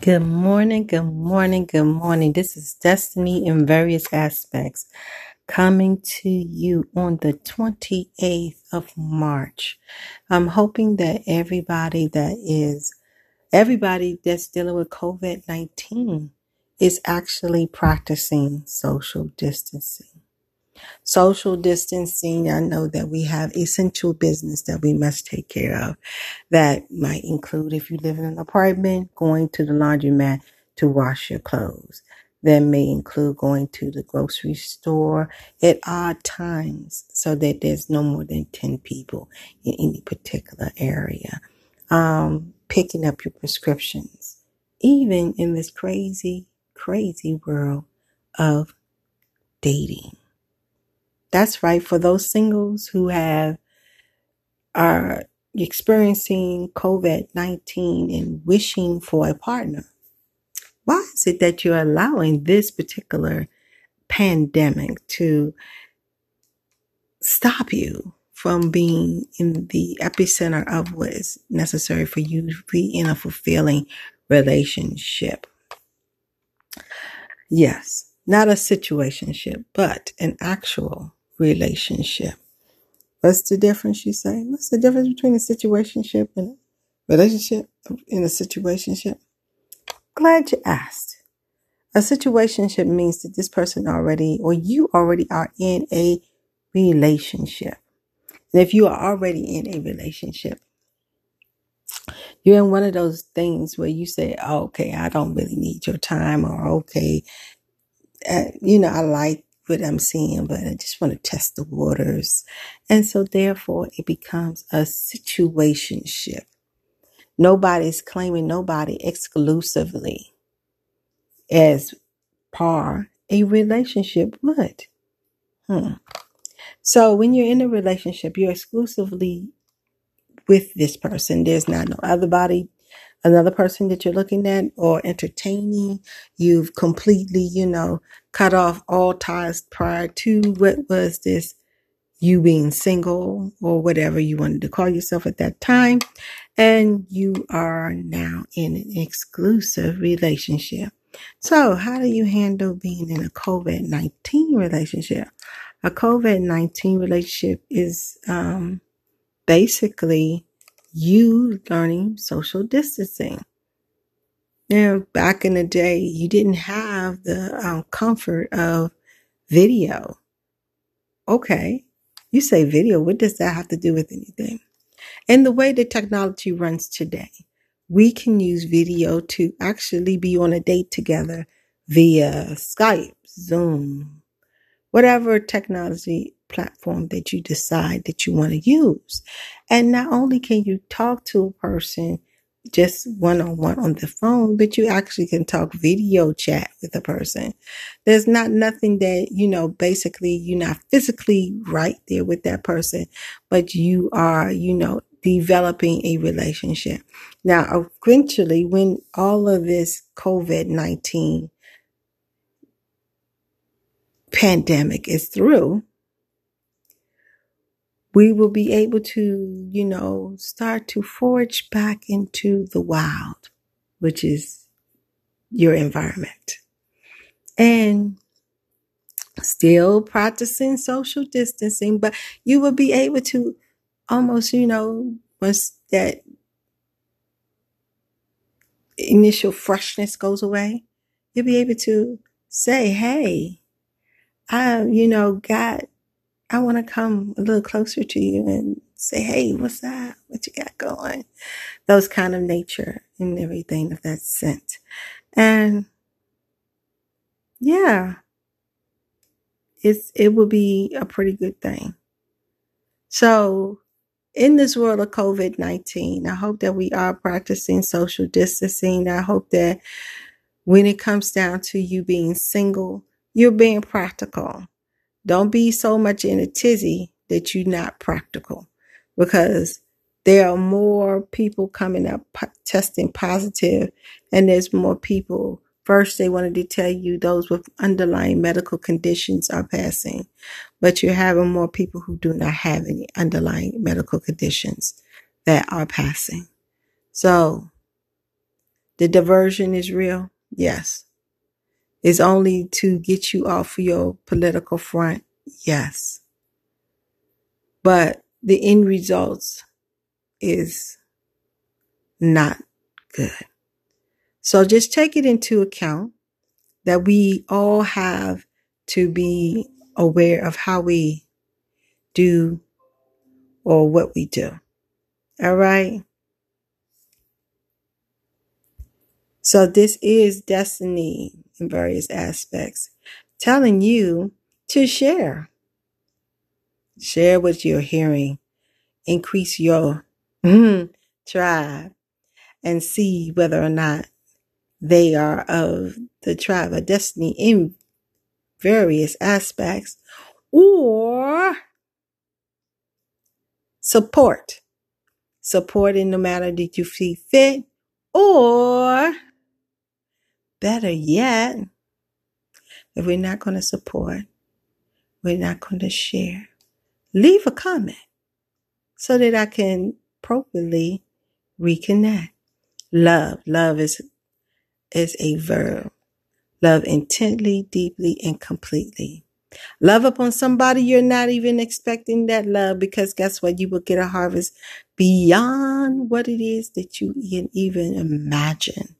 Good morning, good morning, good morning. This is Destiny in various aspects coming to you on the 28th of March. I'm hoping that everybody that is, everybody that's dealing with COVID 19 is actually practicing social distancing. Social distancing, I know that we have essential business that we must take care of. That might include if you live in an apartment, going to the laundromat to wash your clothes. That may include going to the grocery store at odd times so that there's no more than 10 people in any particular area. Um, picking up your prescriptions, even in this crazy, crazy world of dating. That's right. For those singles who have are experiencing COVID 19 and wishing for a partner, why is it that you're allowing this particular pandemic to stop you from being in the epicenter of what is necessary for you to be in a fulfilling relationship? Yes, not a situationship, but an actual relationship. What's the difference, you say? What's the difference between a situationship and a relationship in a situationship? Glad you asked. A situationship means that this person already, or you already are in a relationship. And if you are already in a relationship, you're in one of those things where you say, oh, okay, I don't really need your time, or okay, uh, you know, I like what I'm seeing, but I just want to test the waters. And so therefore it becomes a situationship. Nobody's claiming nobody exclusively as par a relationship would. Hmm. So when you're in a relationship, you're exclusively with this person. There's not no other body, another person that you're looking at or entertaining. You've completely, you know, cut off all ties prior to what was this you being single or whatever you wanted to call yourself at that time. And you are now in an exclusive relationship. So, how do you handle being in a COVID 19 relationship? A COVID 19 relationship is um, basically you learning social distancing. Now, back in the day, you didn't have the um, comfort of video. Okay, you say video, what does that have to do with anything? And the way the technology runs today, we can use video to actually be on a date together via Skype, Zoom, whatever technology platform that you decide that you want to use. And not only can you talk to a person just one on one on the phone, but you actually can talk video chat with a person. There's not nothing that, you know, basically you're not physically right there with that person, but you are, you know, developing a relationship. Now, eventually, when all of this COVID 19 pandemic is through, we will be able to, you know, start to forge back into the wild, which is your environment. And still practicing social distancing, but you will be able to almost, you know, once that initial freshness goes away, you'll be able to say, Hey, I, you know, God, I want to come a little closer to you and say, Hey, what's up? What you got going? Those kind of nature and everything of that sense. And yeah, it's, it will be a pretty good thing. So in this world of COVID 19, I hope that we are practicing social distancing. I hope that when it comes down to you being single, you're being practical. Don't be so much in a tizzy that you're not practical because there are more people coming up testing positive and there's more people first they wanted to tell you those with underlying medical conditions are passing but you're having more people who do not have any underlying medical conditions that are passing so The diversion is real. Yes. It's only to get you off your political front. Yes. But the end results is not good. So just take it into account that we all have to be aware of how we do or what we do. All right. So this is destiny in various aspects, telling you to share. Share what you're hearing. Increase your mm-hmm, tribe and see whether or not they are of the tribe of destiny in various aspects or support. Support in the manner that you see fit or better yet, if we're not going to support, we're not going to share, leave a comment so that I can properly reconnect. Love. Love is, is a verb. Love intently, deeply, and completely. Love upon somebody you're not even expecting that love because guess what? You will get a harvest beyond what it is that you can even imagine.